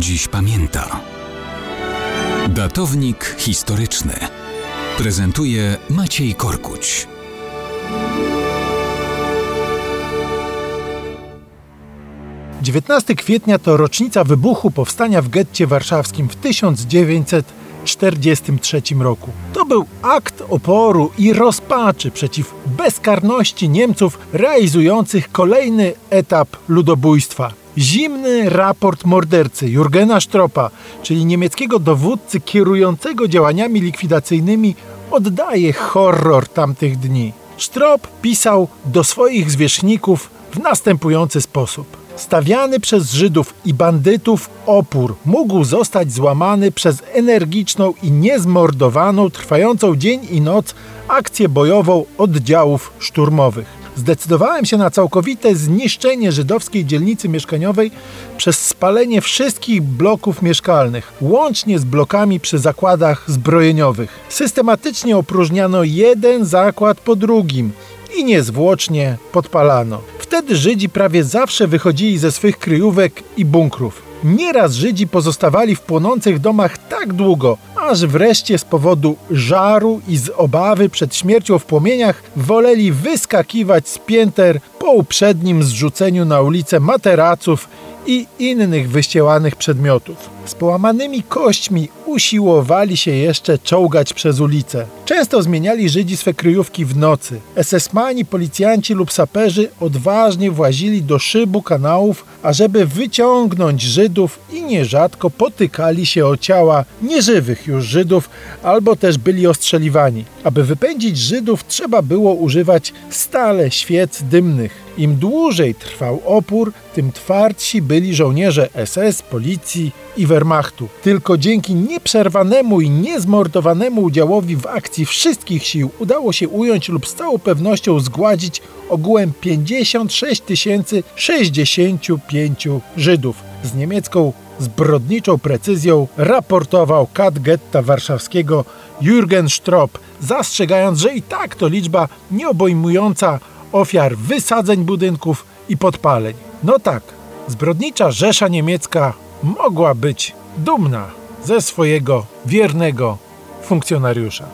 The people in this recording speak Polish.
dziś pamięta. Datownik historyczny prezentuje Maciej Korkuć. Dziewiętnasty kwietnia to rocznica wybuchu powstania w getcie warszawskim w 1943 roku. To był akt oporu i rozpaczy przeciw bezkarności Niemców realizujących kolejny etap ludobójstwa. Zimny raport mordercy Jurgena Stropa, czyli niemieckiego dowódcy kierującego działaniami likwidacyjnymi, oddaje horror tamtych dni. Strop pisał do swoich zwierzchników w następujący sposób. Stawiany przez Żydów i bandytów opór mógł zostać złamany przez energiczną i niezmordowaną, trwającą dzień i noc akcję bojową oddziałów szturmowych. Zdecydowałem się na całkowite zniszczenie żydowskiej dzielnicy mieszkaniowej przez spalenie wszystkich bloków mieszkalnych, łącznie z blokami przy zakładach zbrojeniowych. Systematycznie opróżniano jeden zakład po drugim i niezwłocznie podpalano. Wtedy Żydzi prawie zawsze wychodzili ze swych kryjówek i bunkrów. Nieraz Żydzi pozostawali w płonących domach tak długo, aż wreszcie z powodu żaru i z obawy przed śmiercią w płomieniach woleli wyskakiwać z pięter po uprzednim zrzuceniu na ulicę materaców i innych wyścielanych przedmiotów. Z połamanymi kośćmi usiłowali się jeszcze czołgać przez ulicę. Często zmieniali Żydzi swe kryjówki w nocy. SS-mani, policjanci lub saperzy odważnie włazili do szybu kanałów, ażeby wyciągnąć Żydów i nierzadko potykali się o ciała nieżywych już Żydów, albo też byli ostrzeliwani. Aby wypędzić Żydów trzeba było używać stale świec dymnych. Im dłużej trwał opór, tym twardsi byli żołnierze SS, policji i Wehrmachtu. Tylko dzięki nieprzerwanemu i niezmordowanemu udziałowi w akcji wszystkich sił udało się ująć lub z całą pewnością zgładzić ogółem 56 065 Żydów. Z niemiecką zbrodniczą precyzją raportował kat getta warszawskiego Jürgen Strop, zastrzegając, że i tak to liczba nieobejmująca ofiar wysadzeń budynków i podpaleń. No tak, zbrodnicza Rzesza Niemiecka mogła być dumna ze swojego wiernego funkcjonariusza.